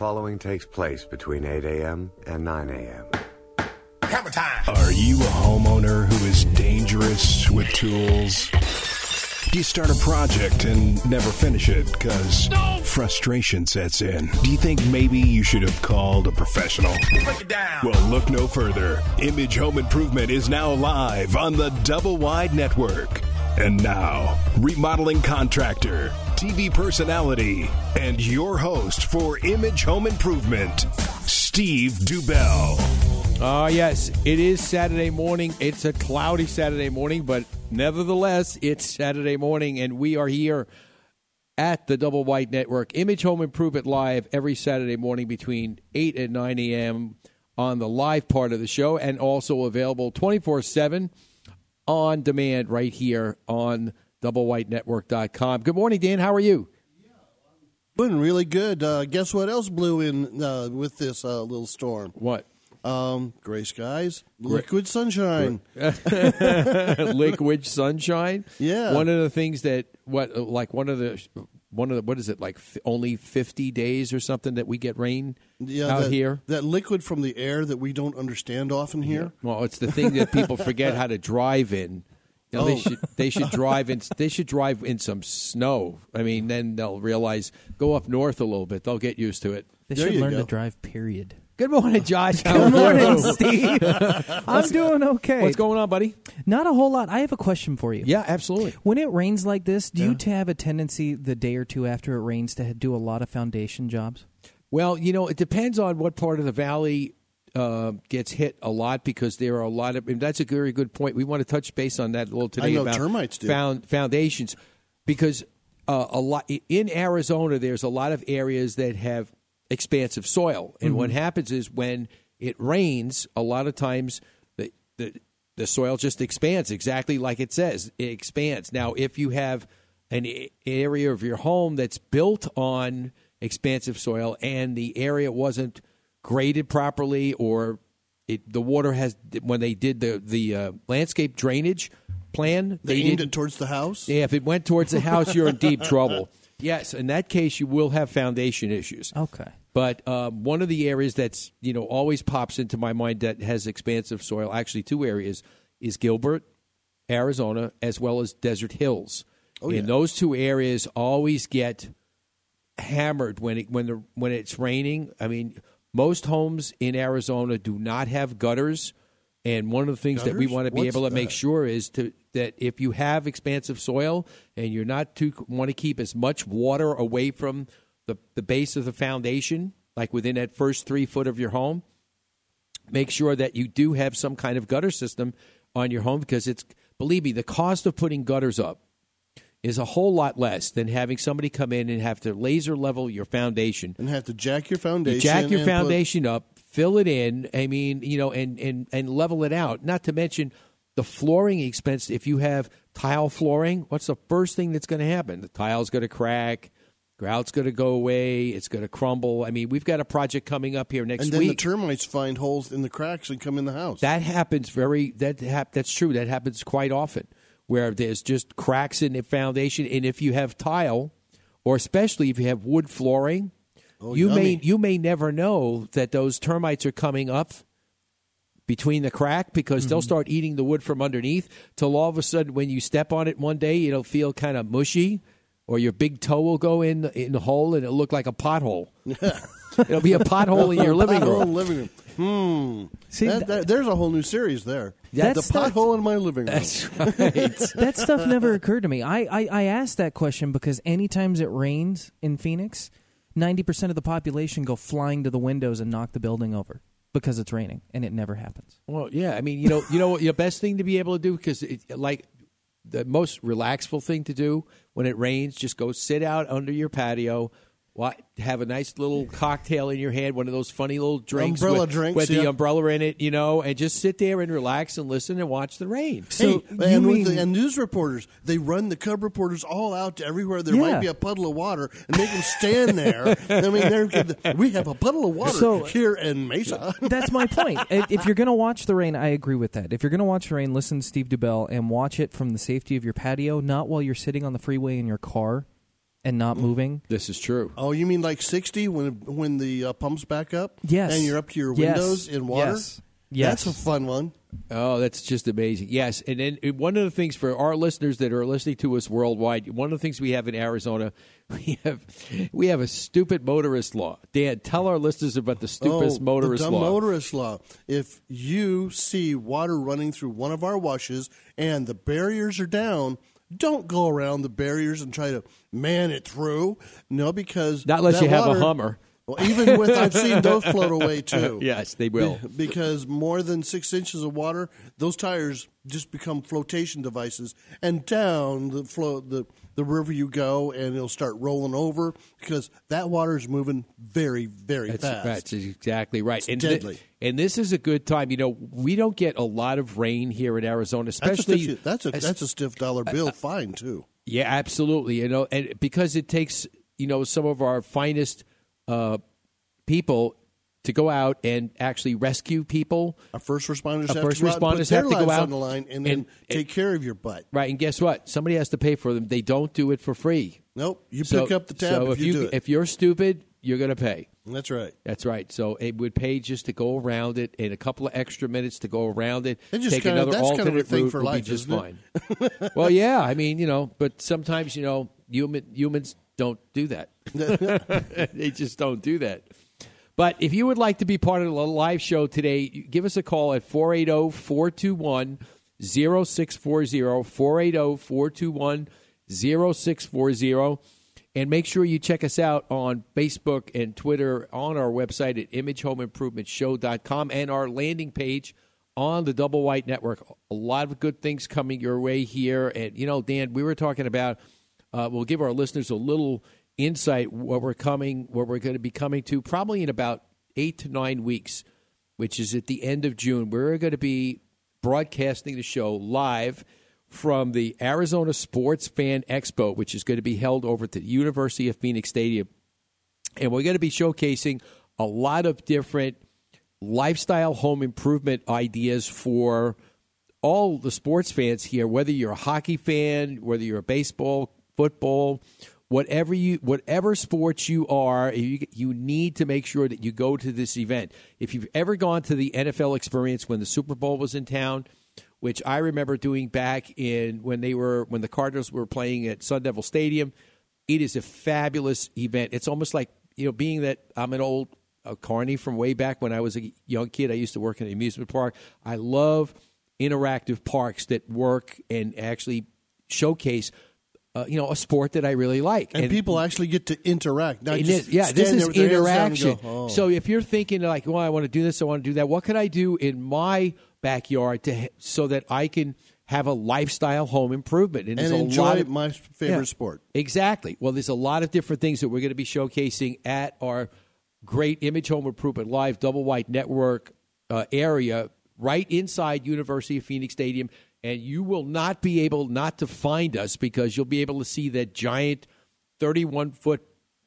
following takes place between 8 a.m. and 9 a.m. Hammer time. Are you a homeowner who is dangerous with tools? Do you start a project and never finish it because frustration sets in? Do you think maybe you should have called a professional? Break it down. Well, look no further. Image Home Improvement is now live on the Double Wide Network. And now, remodeling contractor, TV personality, and your host for Image Home Improvement, Steve Dubell. Oh, yes. It is Saturday morning. It's a cloudy Saturday morning, but nevertheless, it's Saturday morning, and we are here at the Double Wide Network. Image Home Improvement Live every Saturday morning between 8 and 9 a.m. on the live part of the show, and also available 24 7 on demand right here on doublewidenetwork.com. Good morning, Dan. How are you? Doing really good. Uh, guess what else blew in uh, with this uh, little storm? What? Um, gray skies, liquid sunshine. liquid sunshine. Yeah. One of the things that what like one of the one of the what is it like f- only 50 days or something that we get rain Yeah, out that, here. that liquid from the air that we don't understand often here. Well, it's the thing that people forget how to drive in. You know, they Oh. should they should drive in they should drive in some snow. I mean, then they'll realize go up north a little bit. They'll get used to it. They There should learn go. to drive, period. Good morning, Josh. Good morning, Steve. I'm doing okay. What's going on, buddy? Not a whole lot. I have a question for you. Yeah, absolutely. When it rains like this, do you have a tendency the day or two after it rains to do a lot of foundation jobs? Well, you know, it depends on what part of the valley uh, gets hit a lot because there are a lot of. And that's a very good point. We want to touch base on that a little today know about termites do. found foundations because uh, a lot in Arizona. There's a lot of areas that have expansive soil, and what happens is when it rains, a lot of times the the the soil just expands exactly like it says. It expands. Now, if you have an area of your home that's built on expansive soil and the area wasn't graded properly or it, the water has when they did the the uh, landscape drainage plan They, they aimed did, it towards the house. yeah, if it went towards the house, you're in deep trouble. Yes, in that case, you will have foundation issues. Okay. But um, one of the areas that's you know always pops into my mind that has expansive soil, actually two areas, is Gilbert, Arizona, as well as Desert Hills. Oh, and those two areas always get hammered when it when the when it's raining. I mean, most homes in Arizona do not have gutters, and one of the things that we want to be What's able to make sure is to that if you have expansive soil and you're not too want to keep as much water away from the the base of the foundation, like within that first three foot of your home, make sure that you do have some kind of gutter system on your home because it's believe me the cost of putting gutters up is a whole lot less than having somebody come in and have to laser level your foundation and have to jack your foundation. you jack your and put- foundation up, fill it in. I mean, you know, and and and level it out. Not to mention the flooring expense. If you have tile flooring, what's the first thing that's going to happen? The tile's going to crack. Grout's going to go away. It's going to crumble. I mean, we've got a project coming up here next week. and then the termites find holes in the cracks and come in the house. that happens very. That hap, that's true. That happens quite often, where there's just cracks in the foundation, and if you have tile, or especially if you have wood flooring, Oh, you may you may never know that those termites are coming up between the crack because they'll mm-hmm. start eating the wood from underneath till all of a sudden when you step on it one day it'll feel kind of mushy or your big toe will go in in the hole and it'll look like a pothole. it'll be a pothole in your living room. living room. Hmm. See, That- that- there's a whole new series there. That's the stuff- pothole in my living room. That's right. that stuff never occurred to me. I, I, I asked that question because anytime it rains in Phoenix, 90% of the population go flying to the windows and knock the building over because it's raining, and it never happens. Well, yeah. I mean, you know, you know, what the best thing to be able to do because, like, the most relaxful thing to do when it rains, just go sit out under your patio, wa- have a nice little cocktail in your hand, one of those funny little drinks, Umbrella with, drinks, with the umbrella in it, you know, and just sit there and relax and listen and watch the rain. Hey, you and, with mean- the, and news reporters, they run the cub reporters all out to everywhere there Yeah. might be a puddle of water and make them stand there. I mean, they're, we have a puddle of water So- here in Mesa. That's my point. If if you're going to watch the rain, I agree with that. If you're going to watch the rain, listen to Steve Dubell and watch it from the safety of your patio, not while you're sitting on the freeway in your car and not moving. This is true. Oh, you mean like 60 when when the uh, pumps back up? Yes. And you're up to your Yes. windows in water? Yes. Yes. That's a fun one. Oh, that's just amazing. Yes, and then uh, one of the things for our listeners that are listening to us worldwide, one of the things we have in Arizona, we have we have a stupid motorist law. Dan, tell our listeners about the stupidest oh, motorist the dumb law. motorist law. If you see water running through one of our washes and the barriers are down, don't go around the barriers and try to man it through. No, because Not unless you have a Hummer. Well, even with I've seen those float away too. Yes, they will. Be- because more than six inches of water, those tires just become flotation devices, and down the flow the the river you go, and it'll start rolling over because that water is moving very very That's, fast. that's exactly right. and deadly. and this is a good time. You know, we don't get a lot of rain here in Arizona, That's especially a, fifty- that's a that's a stiff dollar bill fine too. Yeah, absolutely. You know, and because it takes you know some of our finest uh, people to go out and actually rescue people. Our first responders Our have first to go out put responders have to go out on the line and then and- take care of your butt. Right, and guess what? Somebody has to pay for them. They don't do it for free. Nope, you So- pick up the tab so if, you, do it. If you're stupid, you're going to pay. That's right. That's right. So it would pay just to go around it, and a couple of extra minutes to go around it. And just take kinda- another that's kind of a thing for life, just isn't fine. well, yeah. I mean, you know, but sometimes you know, human humans don't do that. they just don't do that. But if you would like to be part of the live show today, give us a call at 480 421 0640. 480 421 0640. And make sure you check us out on Facebook and Twitter on our website at imagehomeimprovementshow.com and our landing page on the Double Wide Network. A lot of good things coming your way here. And, you know, Dan, we were talking about, uh, we'll give our listeners a little insight what we're coming, what we're going to be coming to probably in about eight to nine weeks, which is at the end of June. We're going to be broadcasting the show live from the Arizona Sports Fan Expo, which is going to be held over at the University of Phoenix Stadium. And we're going to be showcasing a lot of different lifestyle home improvement ideas for all the sports fans here, whether you're a hockey fan, whether you're a baseball, football, whatever you whatever sports you are, you, you need to make sure that you go to this event. If you've ever gone to the NFL experience when the Super Bowl was in town, which I remember doing back in when they were when the Cardinals were playing at Sun Devil Stadium, it is a fabulous event. It's almost like you know, being that I'm an old uh, carny from way back when I was a young kid. I used to work in an amusement park. I love interactive parks that work and actually showcase, uh, you know, a sport that I really like. And, people actually get to interact. Not just yeah, this there is with their hands down and interaction. go, oh. So if you're thinking like, well, I want to do this, I want to do that. What can I do in my backyard to so that I can have a lifestyle home improvement and there's a enjoy lot of- my favorite Yeah. sport. Exactly. Well, there's a lot of different things that we're going to be showcasing at our great Image Home Improvement Live Double Wide Network uh, area right inside University of Phoenix Stadium. And you will not be able not to find us because you'll be able to see that giant 31 foot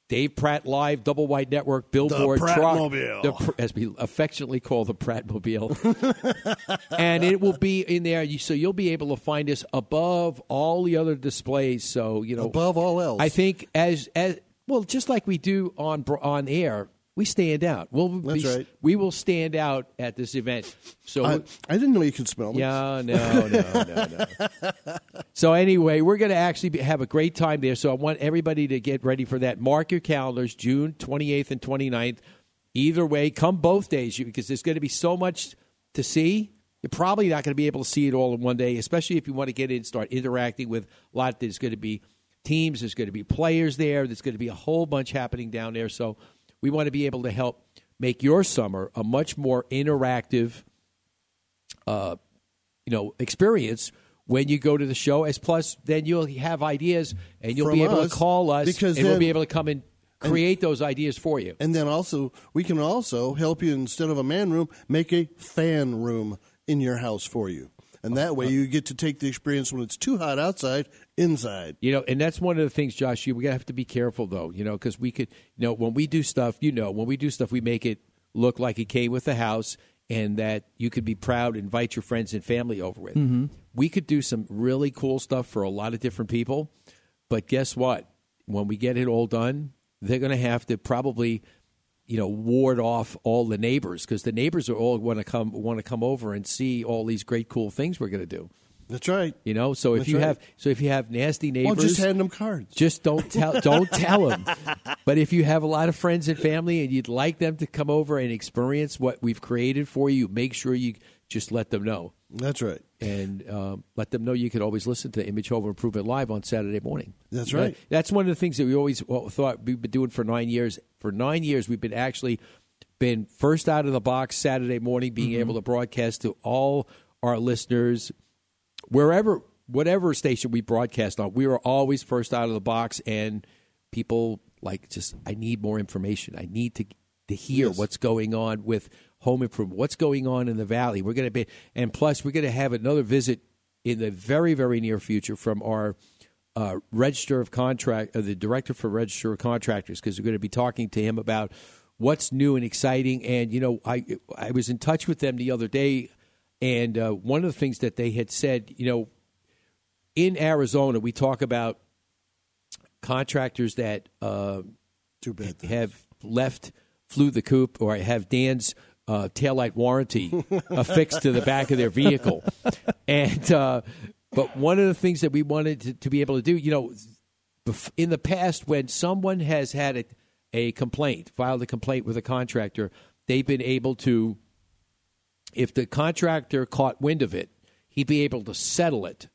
Dave Pratt Live Double Wide Network billboard truck, the as we affectionately call the Prattmobile, and it will be in there. So you'll be able to find us above all the other displays. So you know, Above all else. I think as as well, just like we do on on air, we stand out. We'll That's be, right. We will stand out at this event. So I, I didn't know you could smell me. yeah, no, no, no, no. so anyway, we're going to actually be, have a great time there. So I want everybody to get ready for that. Mark your calendars, June 28th and 29th. Either way, come both days because there's going to be so much to see. You're probably not going to be able to see it all in one day, especially if you want to get in, and start interacting with a lot. There's going to be teams, there's going to be players there, there's going to be a whole bunch happening down there. So we want to be able to help make your summer a much more interactive uh, you know experience when you go to the show. As plus, then you'll have ideas and you'll From be able us, to call us because and we'll be able to come and create those ideas for you. And then also, we can also help you instead of a man room, make a fan room in your house for you. And that way, you get to take the experience when it's too hot outside inside. You know, and that's one of the things, Josh. You we have to be careful though. You know, because we could, you know, when we do stuff, you know, when we do stuff, we make it look like it came with the house, and that you could be proud, invite your friends and family over with. Mm-hmm. We could do some really cool stuff for a lot of different people, but guess what? when we get it all done, they're going to have to probably, you know, ward off all the neighbors because the neighbors are all want to come want to come over and see all these great cool things we're going to do. That's right. You know, so if That's you right. have so if you have nasty Well, neighbors, just hand them cards. just don't tell don't tell them. But if you have a lot of friends and family and you'd like them to come over and experience what we've created for you, make sure you just let them know That's right. and um, let them know you can always listen to Image Home Improvement live on Saturday morning. That's Uh, right. that's one of the things that we always well, thought we've been doing for nine years. For nine years, we've been actually been first out of the box Saturday morning, being Mm-hmm. able to broadcast to all our listeners wherever, whatever station we broadcast on. We were always first out of the box, and people like just I need more information. I need to to hear Yes. what's going on with home improvement. What's going on in the valley? We're going to be, and plus we're going to have another visit in the very very near future from our uh, register of contract, uh, the director for register of contractors, because we're going to be talking to him about what's new and exciting. And you know, I I was in touch with them the other day, and uh, one of the things that they had said, you know, in Arizona, we talk about contractors that uh, have left flew the coop or have Dan's uh, taillight warranty affixed to the back of their vehicle. And uh, but one of the things that we wanted to, to be able to do, you know, in the past when someone has had a, a complaint, filed a complaint with a contractor, they've been able to, if the contractor caught wind of it, he'd be able to settle it.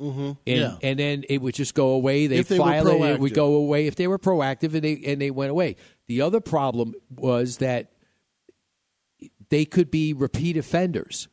Mm-hmm. And, Yeah. and then it would just go away. They they file it, it would go away if they were proactive and they and they went away. The other problem was that they could be repeat offenders,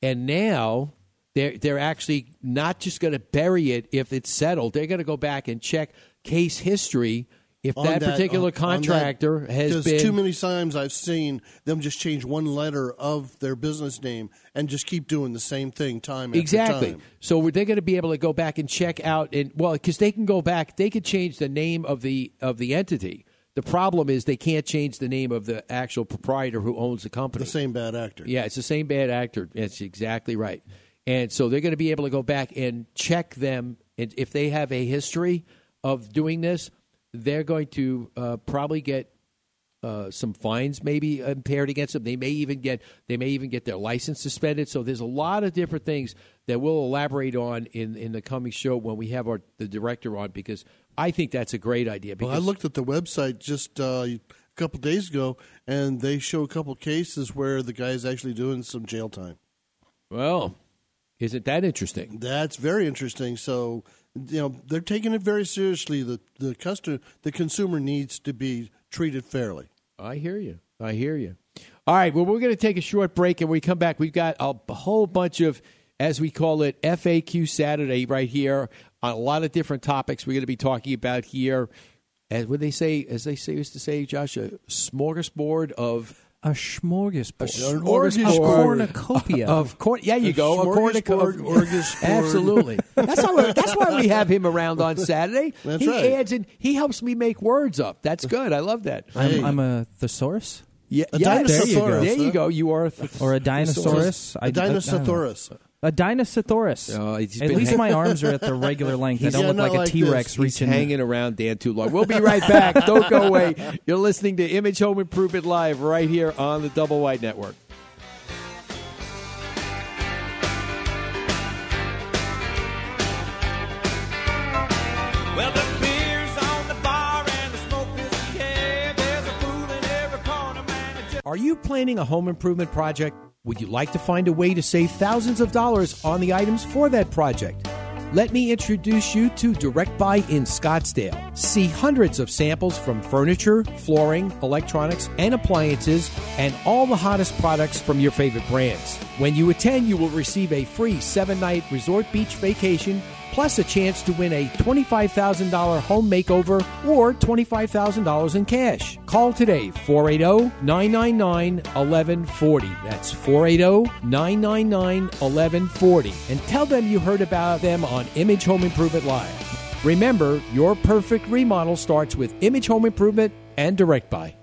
and now they're they're actually not just going to bury it if it's settled. They're going to go back and check case history if On that, particular on- on that, contractor has been too many times I've seen them just change one letter of their business name and just keep doing the same thing time Exactly. time. So they're going to be able to go back and check out and well, because they can go back, they could change the name of the of the entity. The problem is they can't change the name of the actual proprietor who owns the company. The same bad actor. Yeah, it's the same bad actor. That's exactly right. And so they're going to be able to go back and check them, and if they have a history of doing this, they're going to uh, probably get uh, some fines maybe impaired against them. They may even get they may even get their license suspended. So there's a lot of different things that we'll elaborate on in, in the coming show when we have our the director on because I think that's a great idea. Because Well, I looked at the website just uh, a couple days ago, and they show a couple cases where the guy's actually doing some jail time. well, isn't that interesting? That's very interesting. So, you know, they're taking it very seriously. The the customer, the consumer needs to be treated fairly. I hear you. I hear you. All right. Well, we're going to take a short break, and when we come back, we've got a whole bunch of, as we call it, FAQ Saturday right here on a lot of different topics we're going to be talking about here. As what they say, as they say, used to say, Josh, a smorgasbord of A smorgasbord. a orgasbord. A cornucopia. of corn. Yeah, you go. A cornucopia. Absolutely. That's why. That's why we have him around on Saturday. That's he right. adds in. He helps me make words up. That's good. I love that. I'm, I'm a thesaurus Yeah, A yes. Dinosaurus, There you go. You are a th- or a dinosaurus. A Dinosaurus. A Dinosaurus. Oh, he's At least hang- my arms are at the regular length. I don't look like a like T Rex this. He's reaching. hanging around Dan too long. We'll be right back. Don't go away. You're listening to Image Home Improvement Live right here on the Double Wide Network. Well, the beer's on the bar and the smoke is in the air. There's a fool in every corner, man. Are you planning a home improvement project? Would you like to find a way to save thousands of dollars on the items for that project? Let me introduce you to Direct Buy in Scottsdale. See hundreds of samples from furniture, flooring, electronics, and appliances, and all the hottest products from your favorite brands. When you attend, you will receive a free seven night resort beach vacation plus a chance to win a $25,000 home makeover or $25,000 in cash. Call today 480 999 1140. That's 480 999 1140. And tell them you heard about them on Image Home Improvement Live. Remember, your perfect remodel starts with Image Home Improvement and Direct Buy.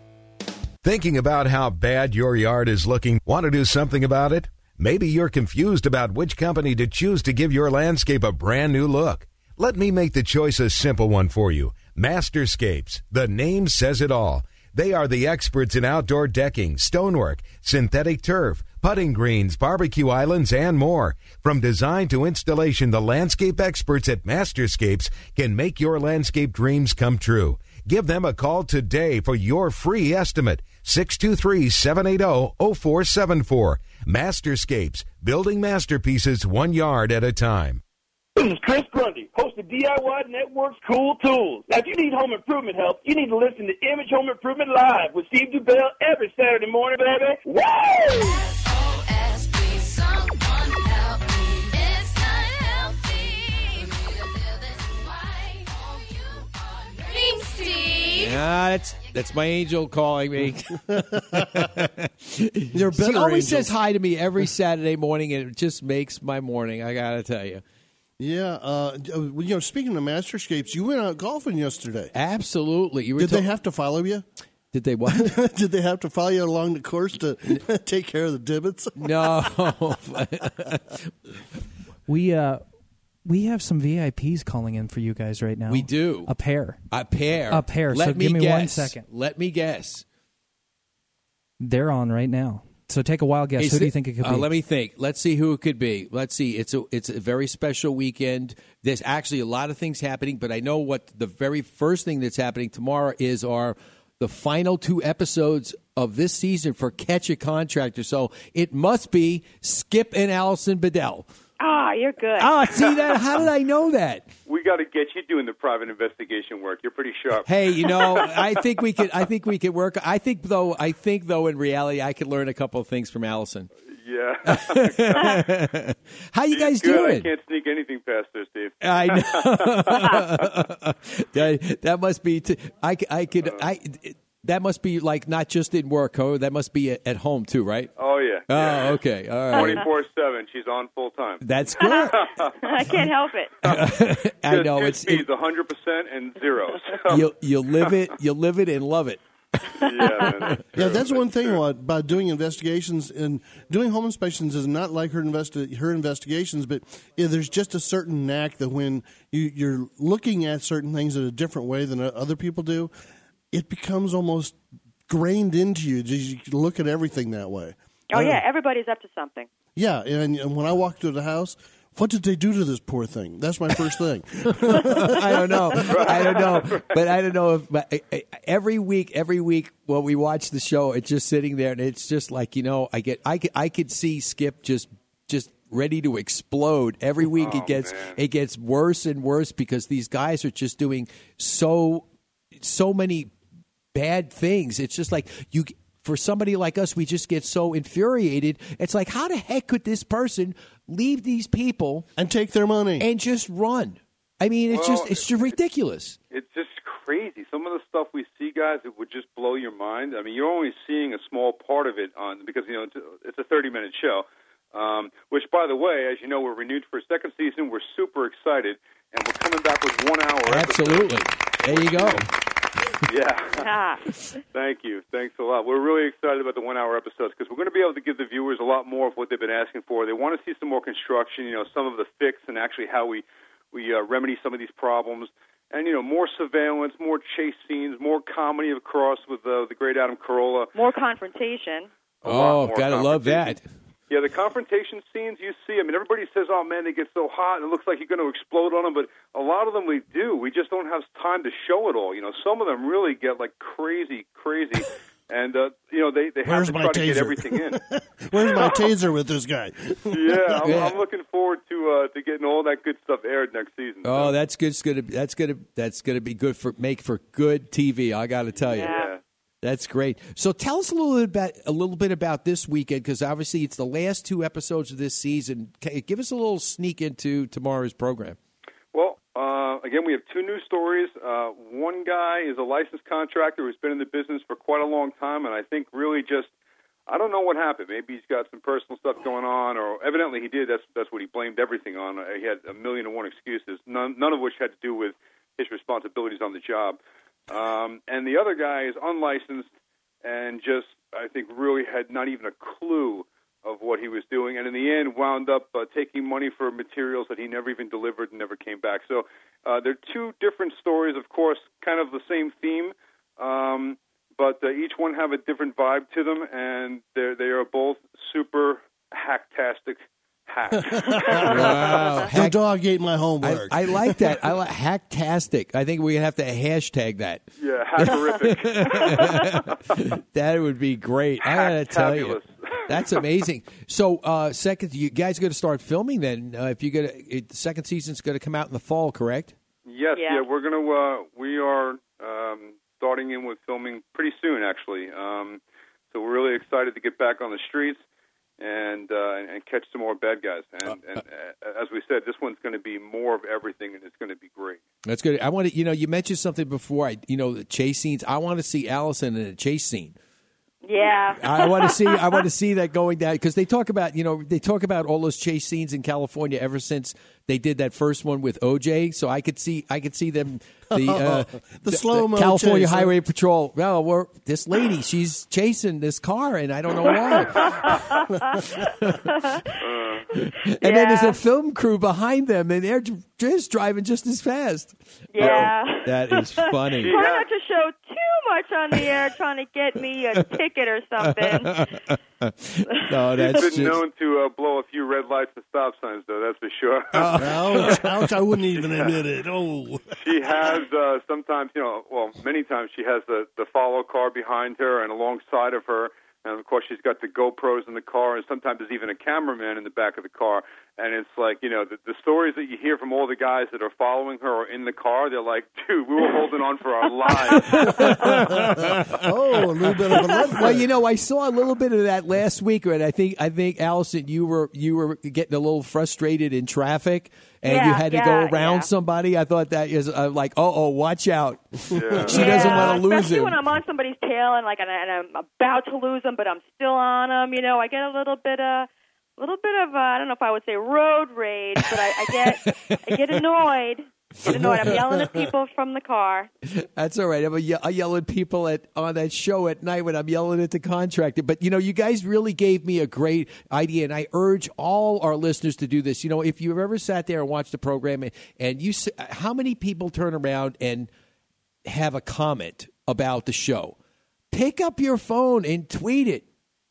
Thinking about how bad your yard is looking? Want to do something about it? Maybe you're confused about which company to choose to give your landscape a brand new look. Let me make the choice a simple one for you. Masterscapes, the name says it all. They are the experts in outdoor decking, stonework, synthetic turf, putting greens, barbecue islands, and more. From design to installation, the landscape experts at Masterscapes can make your landscape dreams come true. Give them a call today for your free estimate. 623 780 0474. Masterscapes, building masterpieces one yard at a time. This is Chris Grundy, host of DIY Network's Cool Tools. Now, if you need home improvement help, you need to listen to Image Home Improvement Live with Steve Dubell every Saturday morning, baby. Woo! Ah, that's that's my angel calling me. You're She always angels. says hi to me every Saturday morning, and it just makes my morning. I gotta tell you, Yeah, uh, you know, speaking of Masterscapes, you went out golfing yesterday. absolutely. You were Did they have to follow you? Did they what? Did they have to follow you along the course to take care of the divots? no. We uh, we have some VIPs calling in for you guys right now. We do. a pair. A pair. A pair. Let So me give me guess. one second. Let me guess. They're on right now. So take a wild guess. Is Who do you think it could uh, be? Let me think. Let's see who it could be. Let's see. It's a it's a very special weekend. There's actually a lot of things happening, but I know what the very first thing that's happening tomorrow is our the final two episodes of this season for Catch a Contractor. So it must be Skip and Allison Bedell. Ah, you're good. Ah, see that? How did I know that? We got to get you doing the private investigation work. You're pretty sharp. Hey, you know, I think we could. I think we could work. I think though. I think though, in reality, I could learn a couple of things from Allison. Yeah. How you guys Good. doing? I can't sneak anything past there, Steve. I know. that, that must be. T- I, c- I could. I. That must be like not just in work. Oh, that must be at, at home too, right? Oh yeah. Oh, okay. All right. Twenty four seven. She's on full time. That's good. I can't help it. I know it's. speeds, hundred percent and zeros. So, you you live it. You live it and love it. yeah, man. Yeah, that's one thing about, about doing investigations and doing home inspections is not like her investi- her investigations, but yeah, there's just a certain knack that when you, you're looking at certain things in a different way than other people do, it becomes almost grained into you. You look at everything that way. Oh yeah, everybody's up to something. yeah. And, and when I walk through the house, what did they do to this poor thing? That's my first thing. I don't know. I don't know. But I don't know if but I- I- every week, every week when we watch the show, it's just sitting there, and it's just like you know, I get, I could, I could see Skip just, just ready to explode every week. Oh, it gets, man. it gets worse and worse because these guys are just doing so, so many bad things. It's just like you. For somebody like us, we just get so infuriated. It's like, how the heck could this person leave these people and take their money and just run? I mean, it's Well, just it's just ridiculous. It's just crazy. Some of the stuff we see, guys, it would just blow your mind. I mean, you're only seeing a small part of it on because you know it's a, 30 minute show. Um, which, by the way, as you know, we're renewed for a second season. We're super excited, and we're coming back with one hour. Absolutely. There you go. Yeah. Ah. Thank you. Thanks a lot. We're really excited about the one hour episodes because we're going to be able to give the viewers a lot more of what they've been asking for. They want to see some more construction, you know, some of the fix and actually how we, we uh, remedy some of these problems. And, you know, more surveillance, more chase scenes, more comedy, of course, with uh, the great Adam Carolla. More confrontation. A Oh, more gotta love that. Yeah, the confrontation scenes you see. I mean, everybody says, "Oh man, they get so hot, and it looks like you're going to explode on them." But a lot of them we do. We just don't have time to show it all. You know, some of them really get like crazy, crazy, and uh, you know they they have to my try to get everything in. Where's my taser with this guy? yeah, I'm, Yeah. I'm looking forward to uh, to getting all that good stuff aired next season. Oh, that's good. It's gonna that's gonna that's gonna be good for make for good TV. I got to tell you. yeah. That's great. So tell us a little bit about a little bit about this weekend because obviously it's the last two episodes of this season. Give us a little sneak into tomorrow's program. Well, uh, again, we have two news stories. Uh, one guy is a licensed contractor who's been in the business for quite a long time, and I think really just I don't know what happened. Maybe he's got some personal stuff going on, or evidently he did. That's that's what he blamed everything on. He had a million and one excuses, none none of which had to do with his responsibilities on the job. Um, and the other guy is unlicensed and just I think really had not even a clue of what he was doing, and in the end, wound up uh, taking money for materials that he never even delivered and never came back. So uh, they're two different stories, of course, kind of the same theme, um, but uh, each one have a different vibe to them, and they they are both super hacktastic hacks. Wow. The dog ate my homework. I, I like that. I like hacktastic. I think we have to hashtag that. yeah, hackerific. That would be great. I gotta tell you, that's amazing. So, uh, second, you guys going to start filming then? Uh, if you get it, the second season's going to come out in the fall, correct? Yes, Yeah. yeah, we're gonna. Uh, we are um, starting in with filming pretty soon, actually. Um, so we're really excited to get back on the streets and uh, and, and catch some more bad guys. And, and uh, as we said, this one's going to be more of everything, and it's going to be great. That's good. I want to, you know, you mentioned something before. I, you know, the chase scenes. I want to see Allison in a chase scene. Yeah. I want to see. I want to see that going down because they talk about, you know, they talk about all those chase scenes in California ever since they did that first one with OJ. So I could see, I could see them the uh, The slow-mo California chase, huh? Highway Patrol. Well, we're this lady. She's chasing this car, and I don't know why. and then there's a film crew behind them, and they're just driving just as fast. Yeah. That is funny. Try not to show too much on the air, trying to get me a ticket or something. no, that's She's just. been known to uh, blow a few red lights and stop signs, though. That's for sure. ouch, ouch, I wouldn't even admit it. Oh. she has uh, sometimes, you know, well, many times she has the the follow car behind her and alongside of her, and of course she's got the GoPros in the car, and sometimes there's even a cameraman in the back of the car. And it's like, you know, the, the stories that you hear from all the guys that are following her or in the car, they're like, dude, we were holding on for our lives. oh, a little bit of a lead Well, you know, I saw a little bit of that last week, and I think I think Allison, you were you were getting a little frustrated in traffic, and you had to yeah, go around yeah. somebody. I thought that is uh, like, oh, oh, watch out. she doesn't want to lose especially him. when I'm on somebody's tail and like and, I, and I'm about to lose them, but I'm still on them. You know, I get a little bit of, a little bit of, uh, I don't know if I would say road rage, but I, I get, I get annoyed. Get annoyed. I'm yelling at people from the car. That's all right. I'm a, ye- I yell at people at on that show at night when I'm yelling at the contractor. But you know, you guys really gave me a great idea, and I urge all our listeners to do this. You know, if you've ever sat there and watched the program, and, and you, how many people turn around and have a comment about the show? Pick up your phone and tweet it.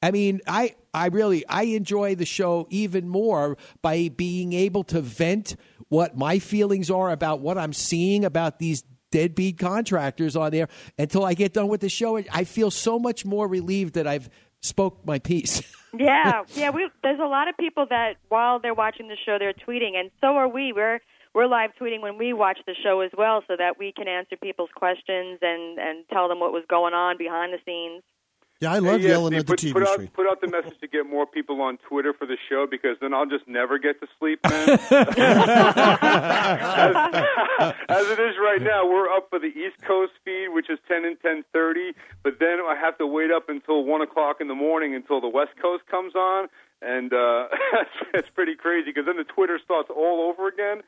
I mean, I I really I enjoy the show even more by being able to vent what my feelings are about what I'm seeing about these deadbeat contractors on there until I get done with the show. I feel so much more relieved that I've spoke my piece. Yeah, yeah. We there's a lot of people that while they're watching the show, they're tweeting, and so are we. We're we're live tweeting when we watch the show as well, so that we can answer people's questions and and tell them what was going on behind the scenes. Yeah, I love Hey, yes, yelling Steve, at the put, TV put out, screen. Put out the message to get more people on Twitter for the show because then I'll just never get to sleep, man. as, as it is right now, we're up for the East Coast feed, which is 10 and 10:30. But then I have to wait up until one o'clock in the morning until the West Coast comes on, and uh, it's pretty crazy because then the Twitter starts all over again.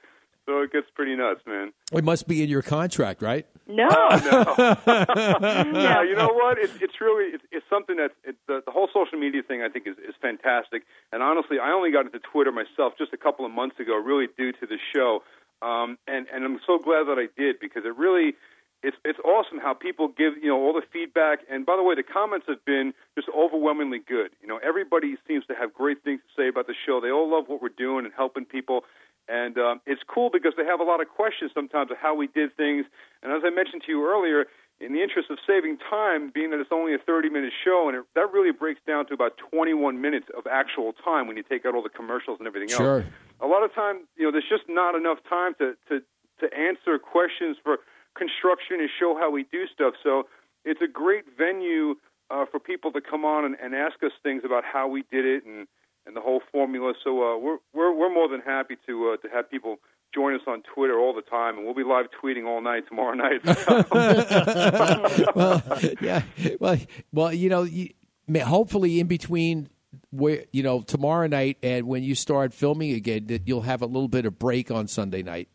So it gets pretty nuts, man. it must be in your contract, right? No, no. yeah, you know what? It's it's really it's, it's something that it, the, the whole social media thing I think is is fantastic. And honestly, I only got into Twitter myself just a couple of months ago, really due to the show. Um, and and I'm so glad that I did because it really it's it's awesome how people give you know all the feedback. And by the way, the comments have been just overwhelmingly good. You know, everybody seems to have great things to say about the show. They all love what we're doing and helping people. And um, it's cool because they have a lot of questions sometimes of how we did things. And as I mentioned to you earlier, in the interest of saving time, being that it's only a 30 minute show, and it, that really breaks down to about 21 minutes of actual time when you take out all the commercials and everything Sure. else. A lot of time, you know, there's just not enough time to, to, to answer questions for construction and show how we do stuff. So it's a great venue uh, for people to come on and, and ask us things about how we did it and, and the whole formula. So uh, we're, we're, we're more than happy to, uh, to have people join us on Twitter all the time, and we'll be live tweeting all night tomorrow night. well, yeah. Well, well, you know, you, hopefully in between where you know tomorrow night and when you start filming again, that you'll have a little bit of break on Sunday night.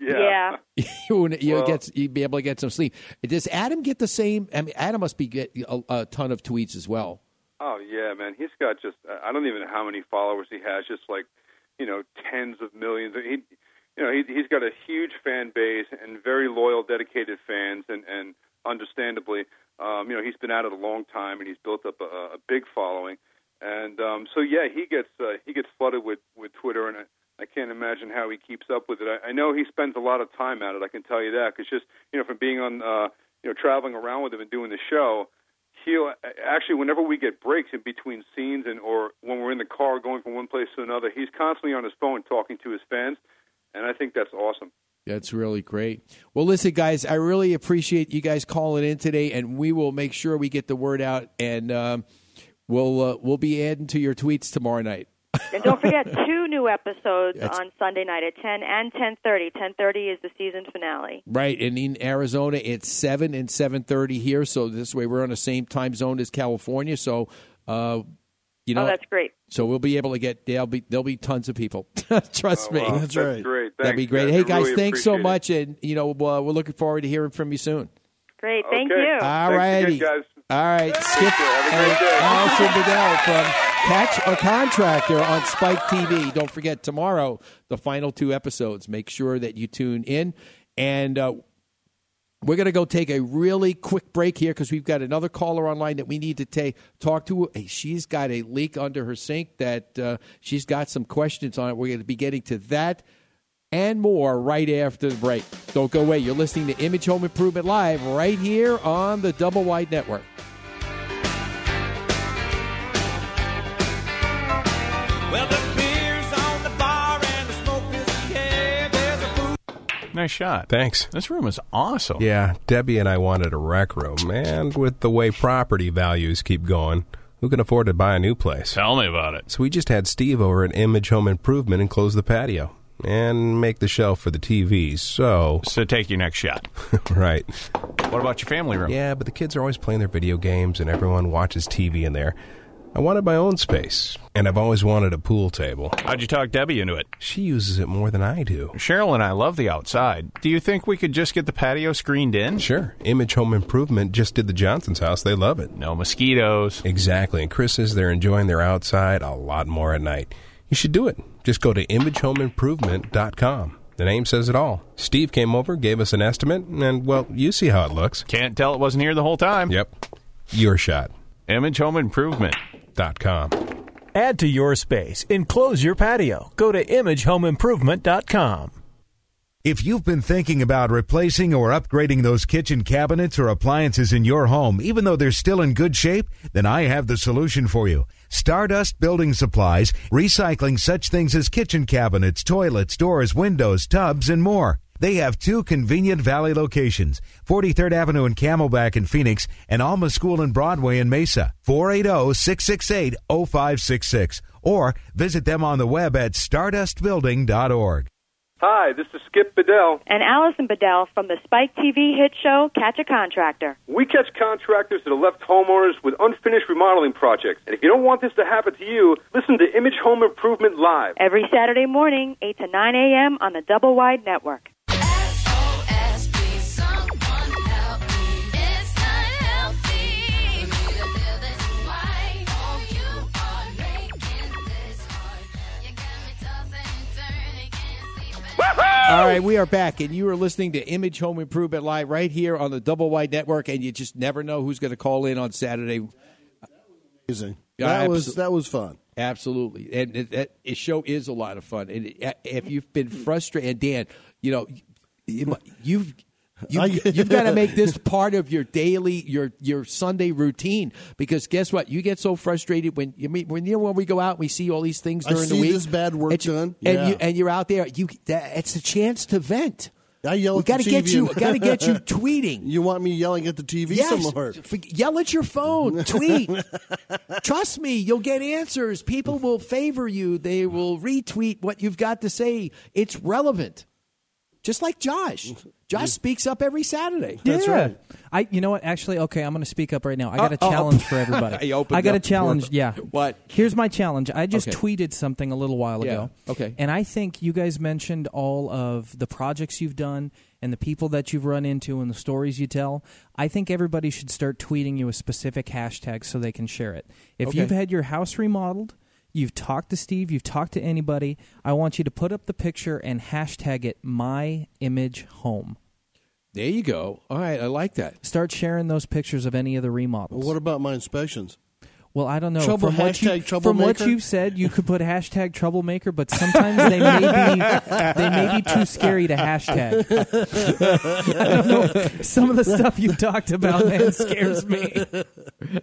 Yeah. you'll you'll Well- get you'll be able to get some sleep. Does Adam get the same? I mean, Adam must be get a, a ton of tweets as well. Oh yeah, man. He's got just I don't even know how many followers he has. Just like you know, tens of millions. He, you know, he, he's got a huge fan base and very loyal, dedicated fans, and and understandably, um, you know, he's been at it a long time and he's built up a, a big following. And um, so yeah, he gets uh, he gets flooded with with Twitter, and I, can't imagine how he keeps up with it. I, I know he spends a lot of time at it. I can tell you that because just you know from being on uh, you know traveling around with him and doing the show, he'll actually whenever we get breaks in between scenes and or when we're in the car going from one place to another, he's constantly on his phone talking to his fans, and I think that's awesome. That's really great. Well, listen, guys, I really appreciate you guys calling in today, and we will make sure we get the word out, and um, we'll uh, we'll be adding to your tweets tomorrow night. And don't forget two new episodes That's- on Sunday night at 10 and 10:30. 10:30 is the season finale. Right, and in Arizona, it's seven and seven thirty here. So this way, we're on the same time zone as California. So, uh, you know, oh, that's great. so we'll be able to get there'll be there'll be tons of people. Trust me, wow. That's That's right. great. That'd be great. guys. Hey guys, really thanks so appreciate it. much, and you know uh, we're looking forward to hearing from you soon. Great. Thank Okay. you. All righty, guys. all right. Skip Have a and great day. Allison Bedell from Catch a Contractor on Spike TV. Don't forget tomorrow the final two episodes. Make sure that you tune in and. Uh, we're going to go take a really quick break here because we've got another caller online that we need to take talk to. She's got a leak under her sink that uh, she's got some questions on it. We're going to be getting to that and more right after the break. Don't go away. You're listening to Image Home Improvement Live right here on the Double Wide Network. Nice shot. Thanks. This room is awesome. Yeah, Debbie and I wanted a rec room, and with the way property values keep going, who can afford to buy a new place? Tell me about it. So we just had Steve over at Image Home Improvement and close the patio and make the shelf for the TV. So, So take your next shot. right. What about your family room? Yeah, but the kids are always playing their video games and everyone watches TV in there. I wanted my own space, and I've always wanted a pool table. How'd you talk Debbie into it? She uses it more than I do. Cheryl and I love the outside. Do you think we could just get the patio screened in? Sure. Image Home Improvement just did the Johnson's house. They love it. No mosquitoes. Exactly. And Chris says they're enjoying their outside a lot more at night. You should do it. Just go to imagehomeimprovement.com. The name says it all. Steve came over, gave us an estimate, and, well, you see how it looks. Can't tell it wasn't here the whole time. Yep. Your shot. Image Home Improvement. Dot com. Add to your space. Enclose your patio. Go to imagehomeimprovement.com. If you've been thinking about replacing or upgrading those kitchen cabinets or appliances in your home, even though they're still in good shape, then I have the solution for you. Stardust Building Supplies, recycling such things as kitchen cabinets, toilets, doors, windows, tubs, and more. They have two convenient valley locations 43rd Avenue in Camelback in Phoenix and Alma School and Broadway in Mesa. 480 668 0566. Or visit them on the web at stardustbuilding.org. Hi, this is Skip Bedell. And Allison Bedell from the Spike TV hit show Catch a Contractor. We catch contractors that have left homeowners with unfinished remodeling projects. And if you don't want this to happen to you, listen to Image Home Improvement Live. Every Saturday morning, 8 to 9 a.m. on the Double Wide Network. All right, we are back, and you are listening to Image Home Improvement Live right here on the Double Wide Network, and you just never know who's going to call in on Saturday. Amazing. Yeah, that was absol- that was fun. Absolutely, and it, that it show is a lot of fun. And it, if you've been frustrated, and Dan, you know, you've. You've, you've got to make this part of your daily, your your Sunday routine because guess what? You get so frustrated when you mean when you know when we go out and we see all these things during the week. this bad work and you- done. and Yeah. you and you're out there. You that, it's a chance to vent. I yell We at the got to get you. Got to get you tweeting. You want me yelling at the TV Yes, some more? f- yell at your phone. Tweet. Trust me, you'll get answers. People will favor you. They will retweet what you've got to say. It's relevant. Just like Josh. Josh speaks up every Saturday. yeah. I, you know what? Actually, okay, I'm going to speak up right now. I got a Uh, oh. challenge for everybody. He opened I got a up the challenge. Yeah. What? Here's my challenge. I just Okay. tweeted something a little while Yeah. ago. Okay. And I think you guys mentioned all of the projects you've done and the people that you've run into and the stories you tell, I think everybody should start tweeting you a specific hashtag so they can share it. If Okay. you've had your house remodeled, you've talked to Steve, you've talked to anybody, I want you to put up the picture and hashtag it my image home. There you go. All right, I like that. Start sharing those pictures of any of the remodels. What about my inspections? Well, I don't know. Trouble- from what you, from what you've said, you could put hashtag troublemaker, but sometimes they may be they may be too scary to hashtag. I don't know. Some of the stuff you talked about, man, scares me.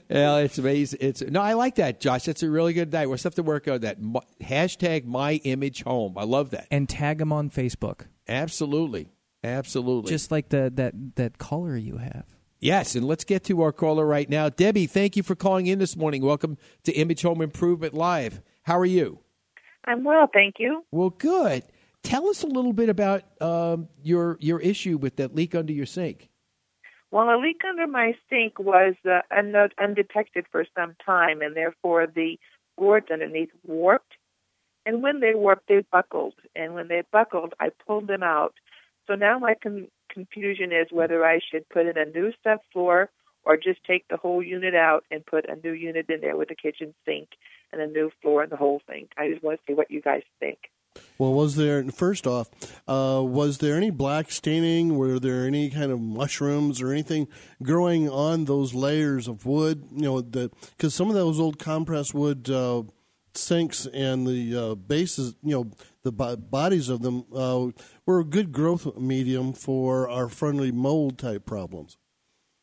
Yeah, it's amazing. It's no, I like that, Josh. That's a really good night. We'll have to work on that. Hashtag my image home. I love that. And tag them on Facebook, Absolutely, absolutely. just like the that that caller you have. Yes, and let's get to our caller right now, Debbie. Thank you for calling in this morning. Welcome to Image Home Improvement Live. How are you? I'm well, thank you. Well, good. Tell us a little bit about um, your your issue with that leak under your sink. Well, a leak under my sink was uh, undetected for some time, and therefore the boards underneath warped. And when they warped, they buckled. And when they buckled, I pulled them out. So now my con- confusion is whether I should put in a new subfloor or just take the whole unit out and put a new unit in there with a kitchen sink and a new floor and the whole thing. I just want to see what you guys think. Well, was there first off, uh, was there any black staining? Were there any kind of mushrooms or anything growing on those layers of wood? You know, because some of those old compressed wood uh, sinks and the uh, bases, you know, the bo- bodies of them uh, were a good growth medium for our friendly mold type problems.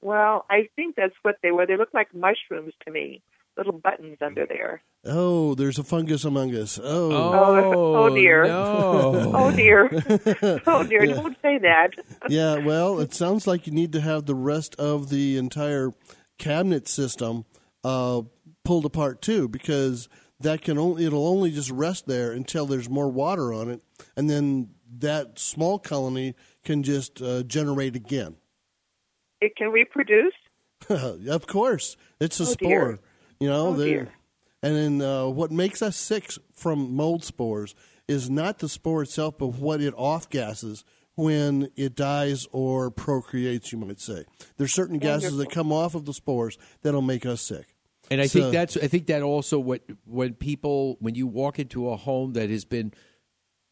Well, I think that's what they were. They look like mushrooms to me, little buttons under there. Oh, there's a fungus among us. Oh, Oh, oh dear. no. Oh dear. Oh dear. Yeah. Don't say that. yeah, well, it sounds like you need to have the rest of the entire cabinet system uh, pulled apart too, because that can only it'll only just rest there until there's more water on it, and then that small colony can just uh, generate again. It can reproduce. of course, it's a Oh, spore. dear. You know, Oh, dear. and then uh, what makes us sick from mold spores is not the spore itself, but what it off gases when it dies or procreates. You might say there's certain gases that come off of the spores that'll make us sick. And I So- think that's I think that also what when people when you walk into a home that has been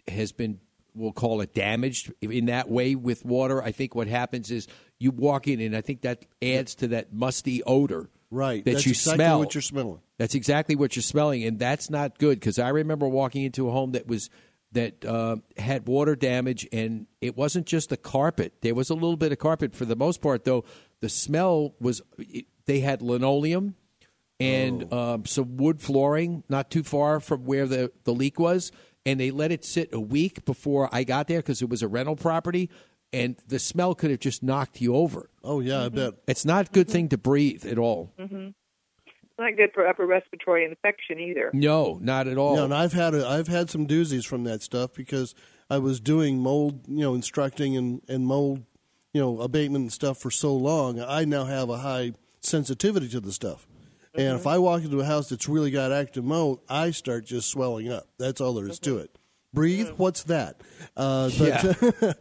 has been we'll call it damaged in that way with water, I think what happens is you walk in and I think that adds to that musty odor. Right. That That's you exactly smell. what you're smelling. That's exactly what you're smelling, and that's not good because I remember walking into a home that was that uh, had water damage, and it wasn't just the carpet. There was a little bit of carpet for the most part, though. The smell was it, they had linoleum and Oh. um, some wood flooring not too far from where the, the leak was, and they let it sit a week before I got there because it was a rental property, and the smell could have just knocked you over. Oh yeah, I bet. It's not a good thing to breathe at all. hmm It's not good for upper respiratory infection either. No, not at all. No, and I've had a, I've had some doozies from that stuff because I was doing mold, you know, instructing and, and mold, you know, abatement and stuff for so long. I now have a high sensitivity to the stuff. And if I walk into a house that's really got active mold, I start just swelling up. That's all there is to it. Breathe, what's that? Uh, but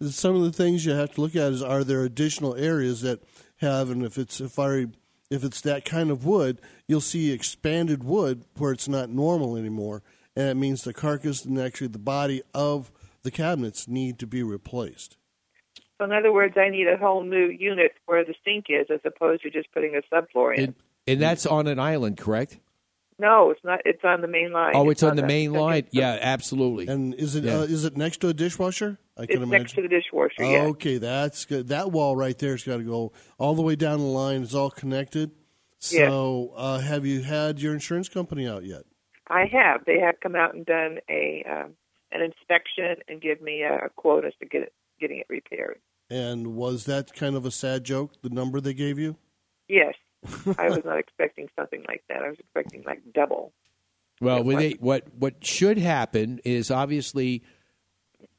some of the things you have to look at is are there additional areas that have, and if it's if I if it's that kind of wood, you'll see expanded wood where it's not normal anymore, and it means the carcass and actually the body of the cabinets need to be replaced. So in other words, I need a whole new unit where the sink is, as opposed to just putting a subfloor in. And, and that's on an island, correct? no, it's not. It's on the main line. Oh, it's on the main second- line. Yeah, absolutely. And is it Yeah. uh, is it next to a dishwasher? I It's next to the dishwasher. yeah. Okay, that's good. That wall right there's got to go all the way down the line. It's all connected. Yes. So, uh, have you had your insurance company out yet? I have. They have come out and done a um, an inspection and give me a quote as to get it, getting it repaired. And was that kind of a sad joke? The number they gave you? Yes, I was not expecting something like that. I was expecting like double. Well, when they, what what should happen is obviously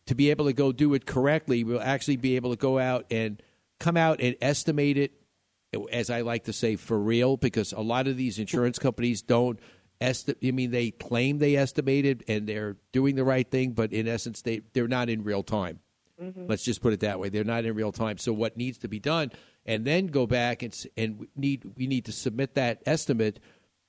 to be able to go do it correctly, we'll actually be able to go out and come out and estimate it, as I like to say, for real, because a lot of these insurance companies don't estimate. I mean, they claim they estimated and they're doing the right thing, but in essence, they they're not in real time. Mhm. Let's just put it that way. They're not in real time. So what needs to be done, and then go back and and we need we need to submit that estimate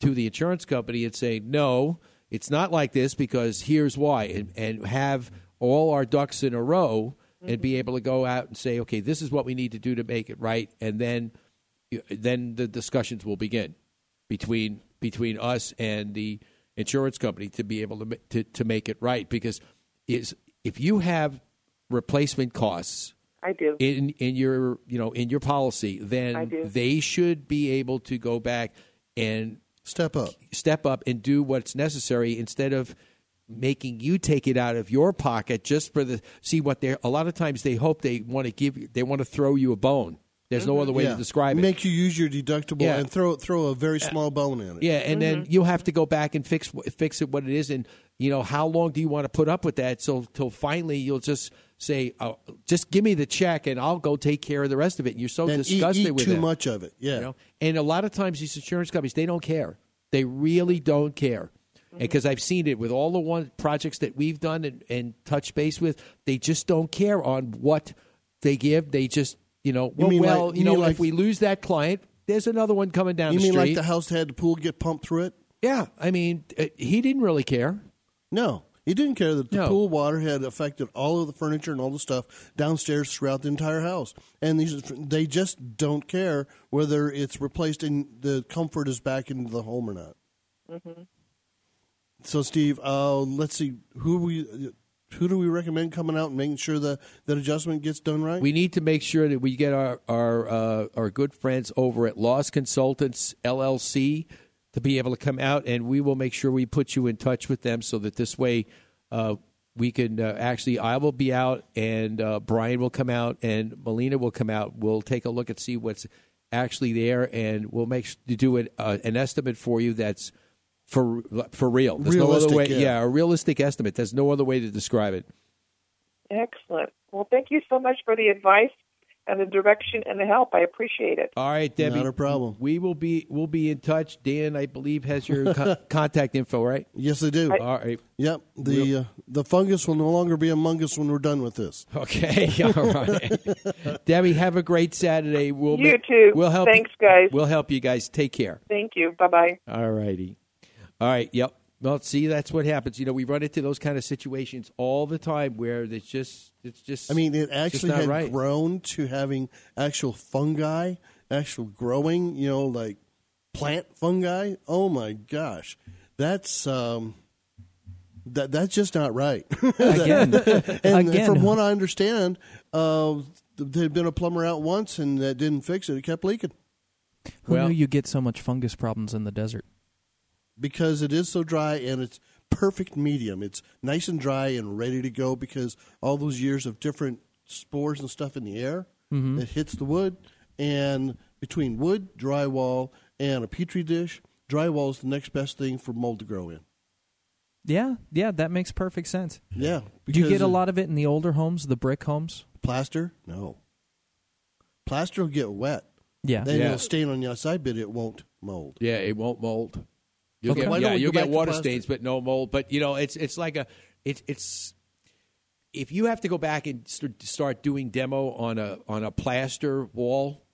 to the insurance company and say no, it's not like this because here's why, and, and have all our ducks in a row and be able to go out and say, okay, this is what we need to do to make it right, and then then the discussions will begin between between us and the insurance company to be able to to, to make it right because is if you have replacement costs I do. in in your you know in your policy then they should be able to go back and step up step up and do what's necessary instead of making you take it out of your pocket just for the see what they're a lot of times they hope they want to give you they want to throw you a bone there's no mm-hmm. other way Yeah. to describe it Make you use your deductible Yeah. and throw throw a very small bone in it. Yeah, and then mm-hmm. you'll have to go back and fix fix it what it is, and you know how long do you want to put up with that? So till finally you'll just say, oh, just give me the check and I'll go take care of the rest of it. And you're so And eat- disgusted eat with too it. much of it. Yeah. You know? And a lot of times these insurance companies they don't care. They really don't care. Because I've seen it with all the one projects that we've done and, and touch base with, they just don't care on what they give. They just, you know, You well, like- you you know, like- if we lose that client, there's another one coming down You mean street. like the house had the pool get pumped through it? Yeah, I mean, uh, he didn't really care. No, he didn't care that the No. pool water had affected all of the furniture and all the stuff downstairs throughout the entire house. And these, they just don't care whether it's replaced and the comfort is back into the home or not. Mm-hmm. So, Steve, uh, let's see who we who do we recommend coming out and making sure that that adjustment gets done right? We need to make sure that we get our our uh, our good friends over at Loss Consultants LLC to be able to come out, and we will make sure we put you in touch with them so that this way uh, we can uh, actually. I will be out, and uh, Brian will come out, and Melina will come out. We'll take a look and see what's actually there, and we'll make sure to do it, uh, an estimate for you that's for for real. There's no other Realistic, way. yeah. a realistic estimate. There's no other way to describe it. Excellent. Well, thank you so much for the advice and the direction and the help. I appreciate it. All right, Debbie. Not a problem. We will be we'll be in touch. Dan, I believe, has your co- contact info, right? Yes, I do. All right. Yep. The uh, the fungus will no longer be among us when we're done with this. Okay. All right. Debbie, have a great Saturday. We'll You ma- too. We'll help. Thanks, you, guys. We'll help you guys. Take care. Thank you. Bye bye. All righty. All right. Yep. Well, see, that's what happens. You know, we run into those kind of situations all the time where it's just, it's just. I mean, it actually had right. grown to having actual fungi, actual growing, you know, like plant fungi. Oh my gosh, that's um, that that's just not right. Again. and Again. from what I understand, uh, there'd been a plumber out once and that didn't fix it. It kept leaking Who Well- knew you get so much fungus problems in the desert? Because it is so dry and it's perfect medium. It's nice and dry and ready to go because all those years of different spores and stuff in the air Mhm. it hits the wood and between wood, drywall, and a petri dish, drywall is the next best thing for mold to grow in. Yeah, yeah, that makes perfect sense. Yeah, Do you get a lot of it in the older homes, the brick homes? Plaster? No. Plaster will get wet. Yeah. Then Yeah. it'll stain on the outside, but it won't mold. Yeah, it won't mold. You'll Okay, get, yeah, you'll get water stains, but no mold. But you know, it's it's like a it's it's if you have to go back and st- start doing demo on a on a plaster wall,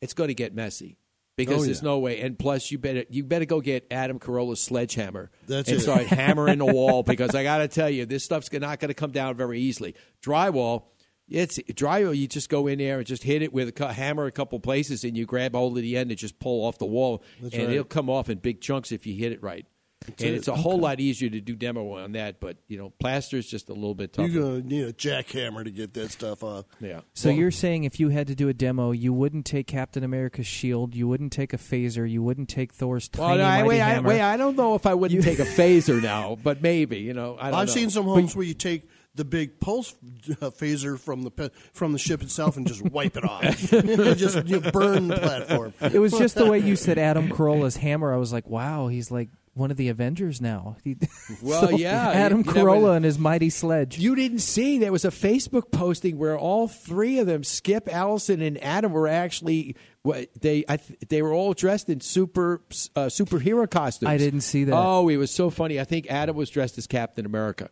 it's going to get messy because Oh, there's no way. And plus, you better you better go get Adam Carolla's sledgehammer That's and it. start hammering the wall because I got to tell you, this stuff's not going to come down very easily. Drywall. It's drywall. You just go in there and just hit it with a hammer a couple places, and you grab hold of the end and just pull off the wall, That's and right. it'll come off in big chunks if you hit it right. and it. it's a whole lot easier to do demo on that, but you know, plaster is just a little bit tougher. You're going to need a jackhammer to get that stuff off. yeah. So Well- you're saying if you had to do a demo, you wouldn't take Captain America's shield, you wouldn't take a phaser, you wouldn't take Thor's tiny Well, no, I, mighty wait, I, wait, I don't know if I wouldn't take a phaser now, but maybe you know. I don't I've know. seen some homes where you take the big pulse uh, phaser from the from the ship itself and just wipe it off, and just you know, burn the platform. it was just the way you said Adam Carolla's hammer. I was like, wow, he's like one of the Avengers now. He- Well, So, yeah, Adam you- you Carolla when- and his mighty sledge. You didn't see there was a Facebook posting where all three of them, Skip, Allison, and Adam, were actually what they I, th- they were all dressed in super uh, superhero costumes. I didn't see that. Oh, it was so funny. I think Adam was dressed as Captain America.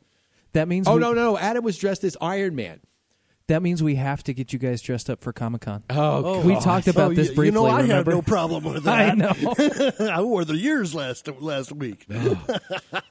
That means Oh we- no, no, no! Adam was dressed as Iron Man. That means we have to get you guys dressed up for Comic Con. Oh, we God. talked about Oh, this briefly. You know, I have no problem with that. I that. know. I wore the years last last week. Oh.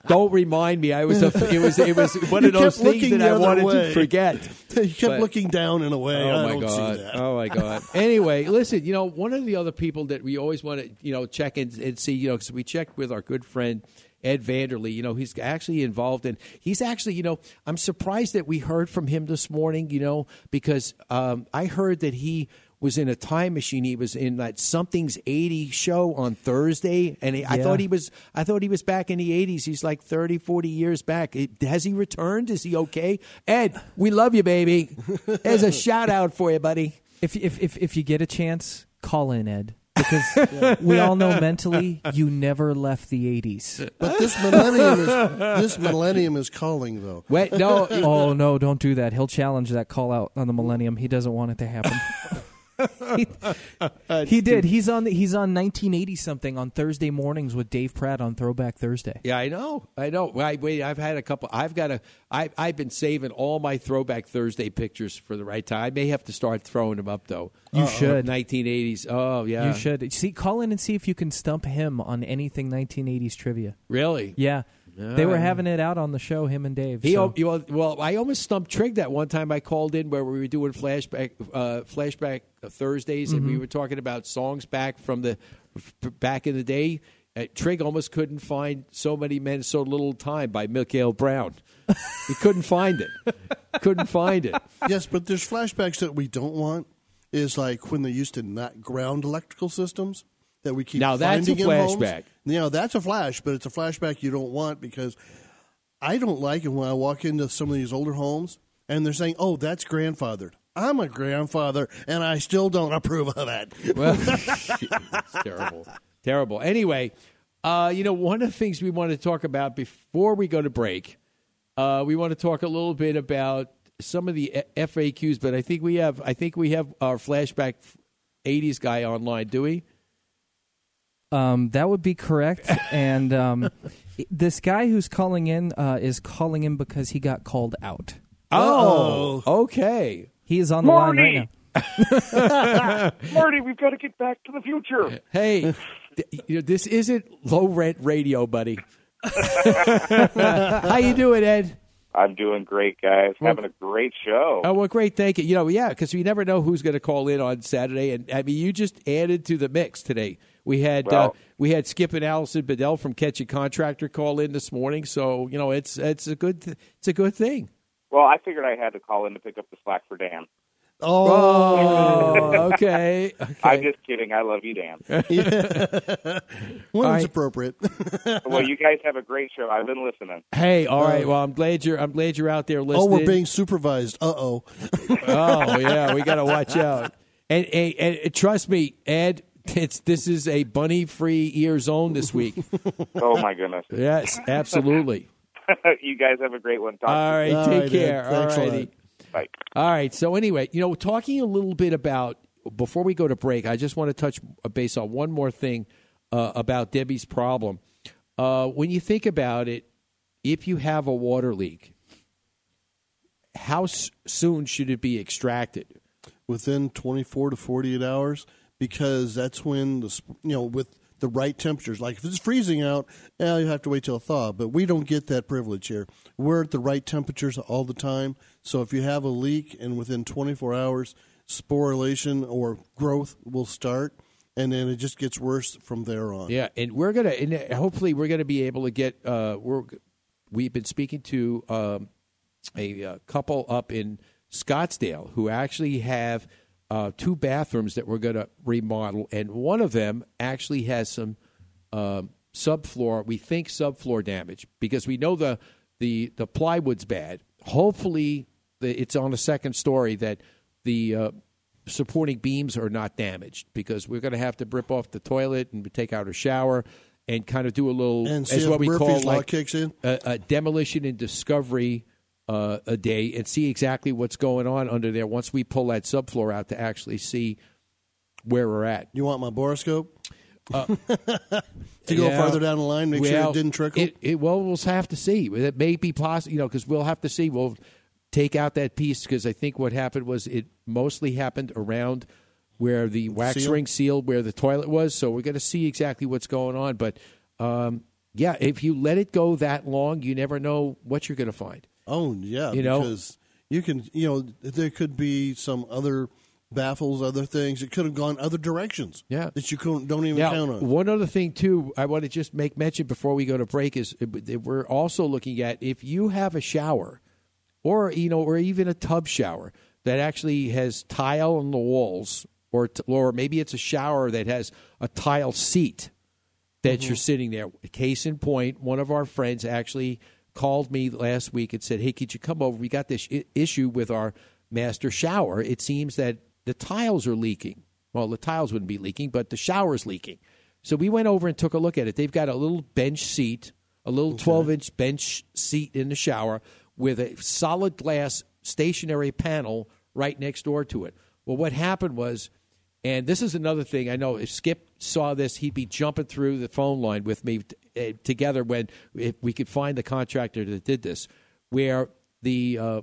Don't remind me. I was a, it was it was one of those things that I wanted way. to forget. you kept But- looking down in a way. Oh I my don't god! see that. Oh my god! Anyway, listen. You know, one of the other people that we always want to, you know, check and, and see, you know, because we checked with our good friend Ed Vanderlee. You know, he's actually involved in. He's actually, you know, I'm surprised that we heard from him this morning. You know, because um, I heard that he was in a time machine. He was in that something's 80 show on Thursday, and he, I thought he was. I thought he was back in the 80s. He's like 30, 40 years back. It- has he returned? Is he okay? Ed, we love you, baby. There's a shout out for you, buddy. If if if if you get a chance, call in Ed because we all know mentally you never left the '80s. But this millennium is this millennium is calling though. Wait, no. oh no, don't do that. He'll challenge that call out on the Millennium. He doesn't want it to happen. he, he did. He's on. The, he's on 1980 something on Thursday mornings with Dave Pratt on Throwback Thursday. Yeah, I know. I know. Wait, wait. I've had a couple. I've got a. I, I've been saving all my Throwback Thursday pictures for the right time. I may have to start throwing them up though. You Uh-oh. should. 1980s. Oh yeah. You should see. Call in and see if you can stump him on anything 1980s trivia. Really? Yeah. They were having it out on the show, him and Dave. He, so- al- well, well, I almost stumped Trig that one time I called in where we were doing flashback, uh, flashback Thursdays, and we Mhm. were talking about songs back from the back in the day. Uh, Trig almost couldn't find "So Many Men, So Little Time" by Miquel Brown. he couldn't find it. couldn't find it. Yes, but there's flashbacks that we don't want. Is like when they used to not ground electrical systems that we keep. Now, that's a flashback. You know, that's a flash, but it's a flashback you don't want because I don't like it when I walk into some of these older homes and they're saying, "Oh, that's grandfathered." I'm a grandfather, and I still don't approve of that. Well, it's terrible, terrible. Anyway, uh, you know, one of the things we want to talk about before we go to break, uh, we want to talk a little bit about some of the FAQs. But I think we have, I think we have our flashback '80s guy online. Do we? Um, that would be correct. and um, this guy who's calling in uh, is calling in because he got called out. Oh, okay. He is on the line right now. Marty, we've got to get back to the future. Hey, th- you know, this isn't low rent radio, buddy. How you doing, Ed? I'm doing great, guys. Having a great show. Oh well, great, thank you. You know, yeah, because we never know who's going to call in on Saturday, and I mean, you just added to the mix today. We had uh, we had Skip and Allison Bedell from Catch a Contractor call in this morning, so you know it's it's a good th- it's a good thing. Well, I figured I had to call in to pick up the slack for Dan. Oh, okay. I'm just kidding. I love you, Dan. When it's right. appropriate. well, you guys have a great show. I've been listening. Hey, all right. Well, I'm glad you're I'm glad you're out there listening. oh, we're being supervised. Uh oh. oh yeah, we got to watch out. And, and, and trust me, Ed, it's this is a bunny free ear zone this week. Oh my goodness. yes, absolutely. you guys have a great one. Talk All to you. All take right, care. Thanks a All righty. Bye. All right. So anyway, you know, talking a little bit about before we go to break, I just want to touch base on one more thing uh, about Debbie's problem. Uh, when you think about it, if you have a water leak, how s- soon should it be extracted? within 24 to 48 hours because that's when the you know with the right temperatures like if it's freezing out eh, you have to wait till it thaw but we don't get that privilege here we're at the right temperatures all the time so if you have a leak and within 24 hours sporulation or growth will start and then it just gets worse from there on Yeah, and we're gonna, and uh, hopefully, we're gonna be able to get. Uh, we're we've been speaking to um, a uh, couple up in Scottsdale who actually have uh, two bathrooms that we're gonna remodel, and one of them actually has some um, subfloor. We think subfloor damage because we know the the the plywood's bad. Hopefully, the, it's on the second story that the uh, supporting beams are not damaged because we're going to have to rip off the toilet and take out a shower and kind of do a little And as what we Murphy's call like kicks in? A, a demolition and discovery uh, a day and see exactly what's going on under there once we pull that subfloor out to actually see where we're at. you want my borescope Uh, to go yeah. farther down the line make sure it didn't trickle It, it, well, we'll have to see. It may be possible, you know, because we'll have to see. We'll take out that piece because I think what happened was it mostly happened around where the wax Seal? ring sealed where the toilet was. So we're going to see exactly what's going on. But um, yeah, if you let it go that long, you never know what you're going to find. Oh yeah, You know? because you can you know there could be some other baffles, other things. It could have gone other directions. Yeah. that you couldn't, don't even Now, count on. one other thing too, I want to just make mention before we go to break is uh, we're also looking at if you have a shower, or you know, or even a tub shower that actually has tile on the walls, or t- or maybe it's a shower that has a tile seat that you're sitting there. Case in point, one of our friends actually called me last week and said, "Hey, could you come over? We got this I- issue with our master shower. It seems that the tiles are leaking. Well, the tiles wouldn't be leaking, but the shower's leaking." So we went over and took a look at it. They've got a little bench seat, a little 12 inch bench seat in the shower with a solid glass stationary panel right next door to it. Well, what happened was, and this is another thing I know if Skip saw this, he'd be jumping through the phone line with me uh, together when if we could find the contractor that did this, where the uh,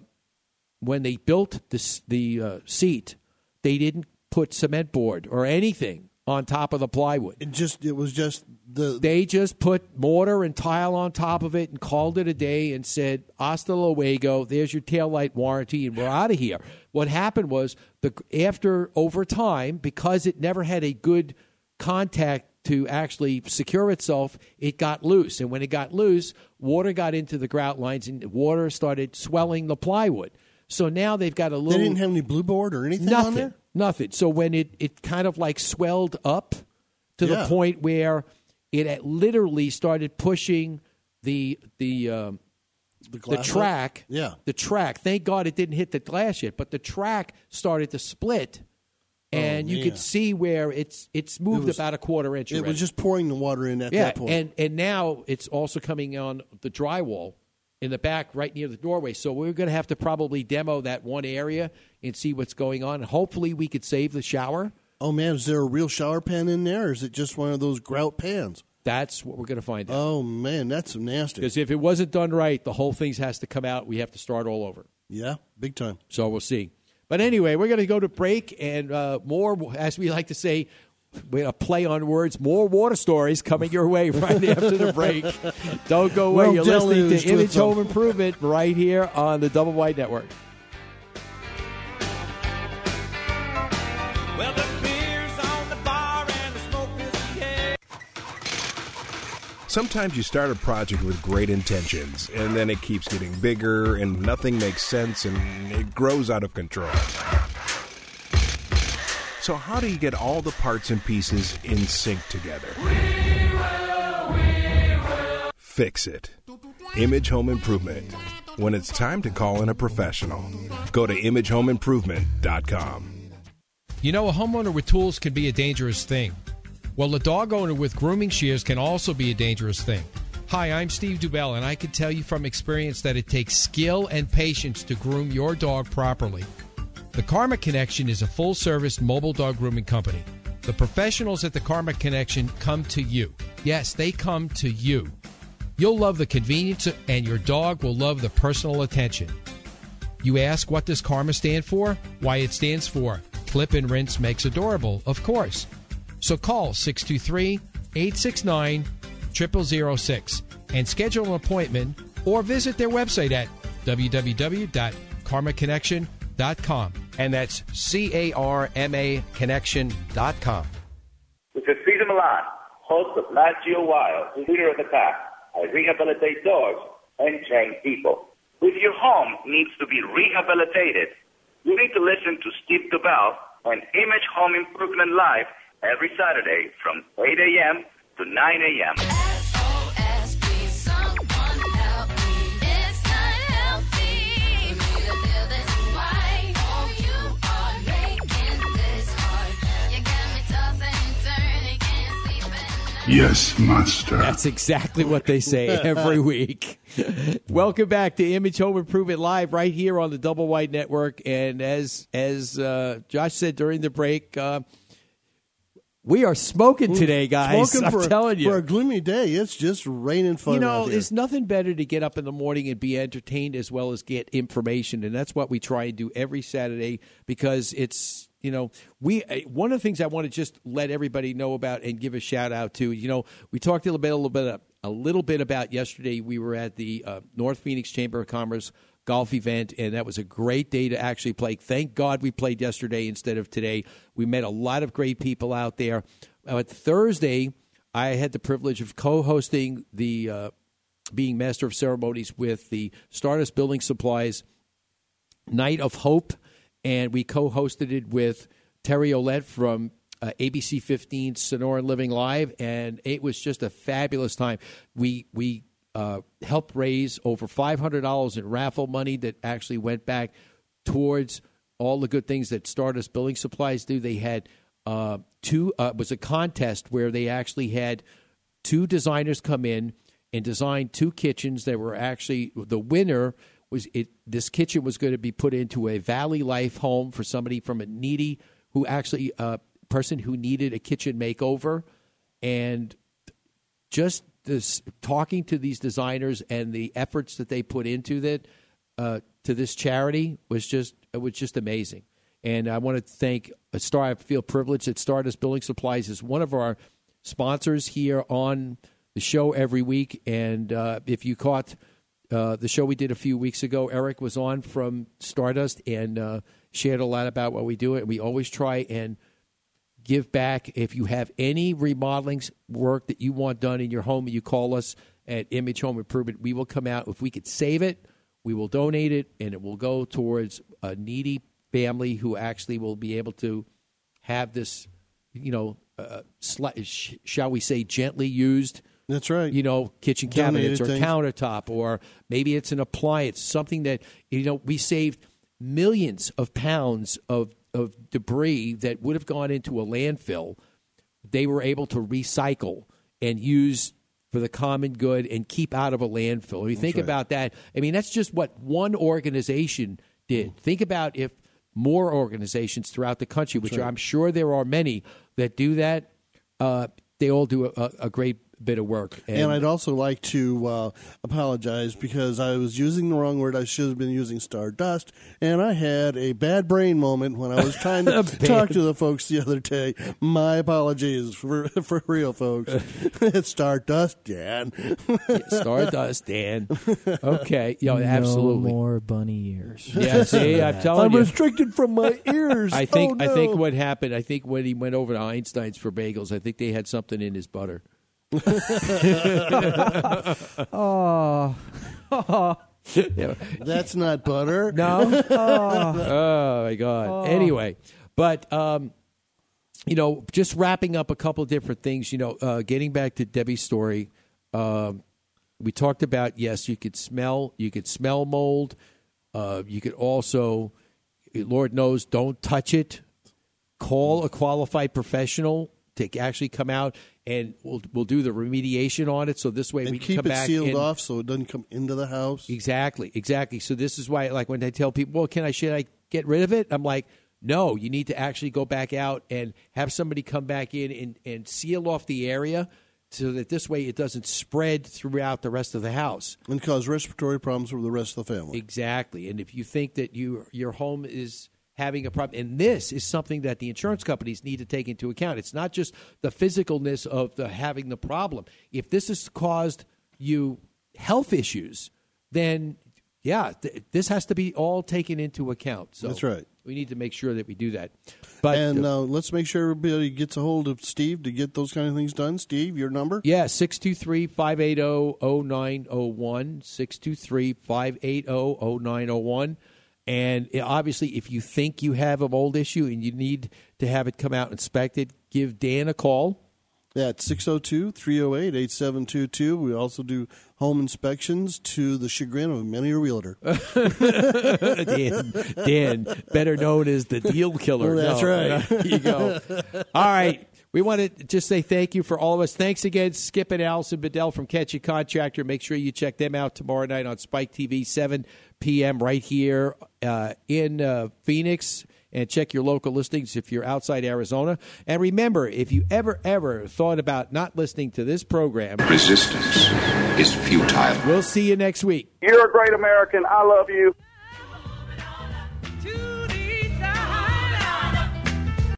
when they built the the uh, seat, they didn't put cement board or anything on top of the plywood. It just it was just the they just put mortar and tile on top of it and called it a day and said hasta luego. There's your taillight warranty and we're out of here. What happened was the after over time because it never had a good contact to actually secure itself, it got loose. And when it got loose, water got into the grout lines and water started swelling the plywood. So now they've got a little. They didn't have any blue board or anything nothing, on there. Nothing. So when it, it kind of like swelled up to Yeah. the point where it literally started pushing the the um, the, up? track. Yeah. the track. Thank God it didn't hit the glass yet, but the track started to split, and you man. could see where it's it's moved was- about a quarter inch. It already. was just pouring the water in at yeah, that point. and and now it's also coming on the drywall in the back, right near the doorway. So we're going to have to probably demo that one area and see what's going on. Hopefully, we could save the shower. oh man, is there a real shower pan in there, or is it just one of those grout pans? That's what we're going to find out. Oh man, that's nasty. Because if it wasn't done right, the whole thing has to come out. We have to start all over. Yeah, big time. So we'll see. But anyway, we're going to go to break and uh, more, as we like to say, we're going to play on words, more water stories coming your way right after the break. Don't go away. Well You're listening to Image with them. Home Improvement right here on the Double Wide Network. Well, the beer's on the bar and the smoke is in the air. Sometimes you start a project with great intentions, and then it keeps getting bigger, and nothing makes sense, and it grows out of control. So, how do you get all the parts and pieces in sync together? Fix it. Image Home Improvement. When it's time to call in a professional, go to imagehomeimprovement.com. You know, a homeowner with tools can be a dangerous thing. Well, a dog owner with grooming shears can also be a dangerous thing. Hi, I'm Steve Dubell, and I can tell you from experience that it takes skill and patience to groom your dog properly. The Carma Connection is a full service mobile dog grooming company. The professionals at the Carma Connection come to you. Yes, they come to you. You'll love the convenience, and your dog will love the personal attention. You ask, what does Carma stand for? Why, it stands for Clip and Rinse Makes Adorable, of course. So call 623 869 0006 and schedule an appointment or visit their website at www.carmaconnection.com. And that's C A R M A connection.com. Is Cesar Millan, host of Geo Wild, leader of the pack. I rehabilitate dogs and train people. If your home needs to be rehabilitated, you need to listen to Steve Dubell on Image Home Improvement Live every Saturday from 8 a.m. to 9 a.m. Yes, monster. That's exactly what they say every week. Welcome back to Image Home Improvement Live right here on the Double Wide Network. And as as uh, Josh said during the break, uh, We are smoking today, guys. Smoking I'm for, a- telling you. for a gloomy day. It's just raining fun. you know, there's nothing better to get up in the morning and be entertained as well as get information, and that's what we try and do every Saturday because it's you know we uh, one of the things I want to just let everybody know about and give a shout out to. You know, we talked a little bit, a little bit, a little bit about yesterday. We were at the uh, North Phoenix Chamber of Commerce golf event, and that was a great day to actually play. Thank God we played yesterday instead of today. We met a lot of great people out there. Uh, Thursday, I had the privilege of co-hosting the uh, being master of ceremonies with the Stardust Building Supplies Night of Hope, and we co-hosted it with Terri Ouellette from uh, ABC 15 Sonoran Living Live, and it was just a fabulous time. We we uh, helped raise over five hundred dollars in raffle money that actually went back towards all the good things that Stardust Building Supplies do. They had uh, two uh, was a contest where they actually had two designers come in and design two kitchens that were actually the winner was it this kitchen was going to be put into a valley life home for somebody from a needy who actually a person who needed a kitchen makeover and just this talking to these designers and the efforts that they put into that uh, to this charity was just it was just amazing and I want to thank a star I feel privileged that Stardust Building Supplies is one of our sponsors here on the show every week. And uh, if you caught uh, the show we did a few weeks ago, Eric was on from Stardust and uh, shared a lot about what we do. And we always try and give back. If you have any remodeling work that you want done in your home, you call us at Image Home Improvement. We will come out. If we could save it, we will donate it, and it will go towards a needy family who actually will be able to have this, you know, uh, sli- sh- shall we say, gently used. That's right. You know, kitchen cabinets Donated or things. countertop, or maybe it's an appliance, something that you know we saved millions of pounds of of debris that would have gone into a landfill. They were able to recycle and use for the common good and keep out of a landfill. When you think right. about that, I mean, that's just what one organization did. Think about if more organizations throughout the country, which right. I'm sure there are many that do that, uh, they all do a, a great bit of work. And, I'd also like to uh, apologize because I was using the wrong word. I should have been using stardust, and I had a bad brain moment when I was trying to talk to the folks the other day. My apologies for for real, folks. it's stardust, Dan. Stardust, Dan. Okay, yeah, absolutely. More bunny ears. Yeah, see, I'm telling I'm you. restricted from my ears. I think Oh, I think what happened. I think when he went over to Einstein's for bagels, I think they had something in his butter. Oh. Yeah. That's not butter. No. Oh. oh my god. Oh. Anyway, but um, you know, just wrapping up a couple different things. You know, uh, getting back to Debbie's story, um, we talked about yes, you could smell, you could smell mold. Uh, you could also, Lord knows, don't touch it. Call a qualified professional to actually come out and we'll we'll do the remediation on it. So this way and we can keep it sealed and- off so it doesn't come into the house. Exactly, exactly. So this is why, like, when I tell people, "Well, can I should I get rid of it?" I'm like, "No, you need to actually go back out and have somebody come back in and, and seal off the area, so that this way it doesn't spread throughout the rest of the house." and cause respiratory problems for the rest of the family. Exactly. And if you think that you your home is having a problem, and this is something that the insurance companies need to take into account. It's not just the physicalness of the having the problem. If this has caused you health issues, then yeah, th- this has to be all taken into account. So That's right. We need to make sure that we do that. But and uh, let's make sure everybody gets a hold of Steve to get those kind of things done. Steve, your number? Yeah, 623 580 0901. 623 580 0901. And obviously, if you think you have a mold issue and you need to have it come out inspected, give Dan a call. At 602 308 8722. We also do home inspections to the chagrin of many a realtor. Dan, Dan, better known as the deal killer. Well, that's No, right. You go. All right. We want to just say thank you for all of us. Thanks again, Skip and Allison Bedell from Catch a Contractor. Make sure you check them out tomorrow night on Spike TV, 7 p.m. right here uh, in uh, Phoenix. and check your local listings if you're outside Arizona. And remember, if you ever, ever thought about not listening to this program, Resistance is futile. we'll see you next week. You're a great American. I love you.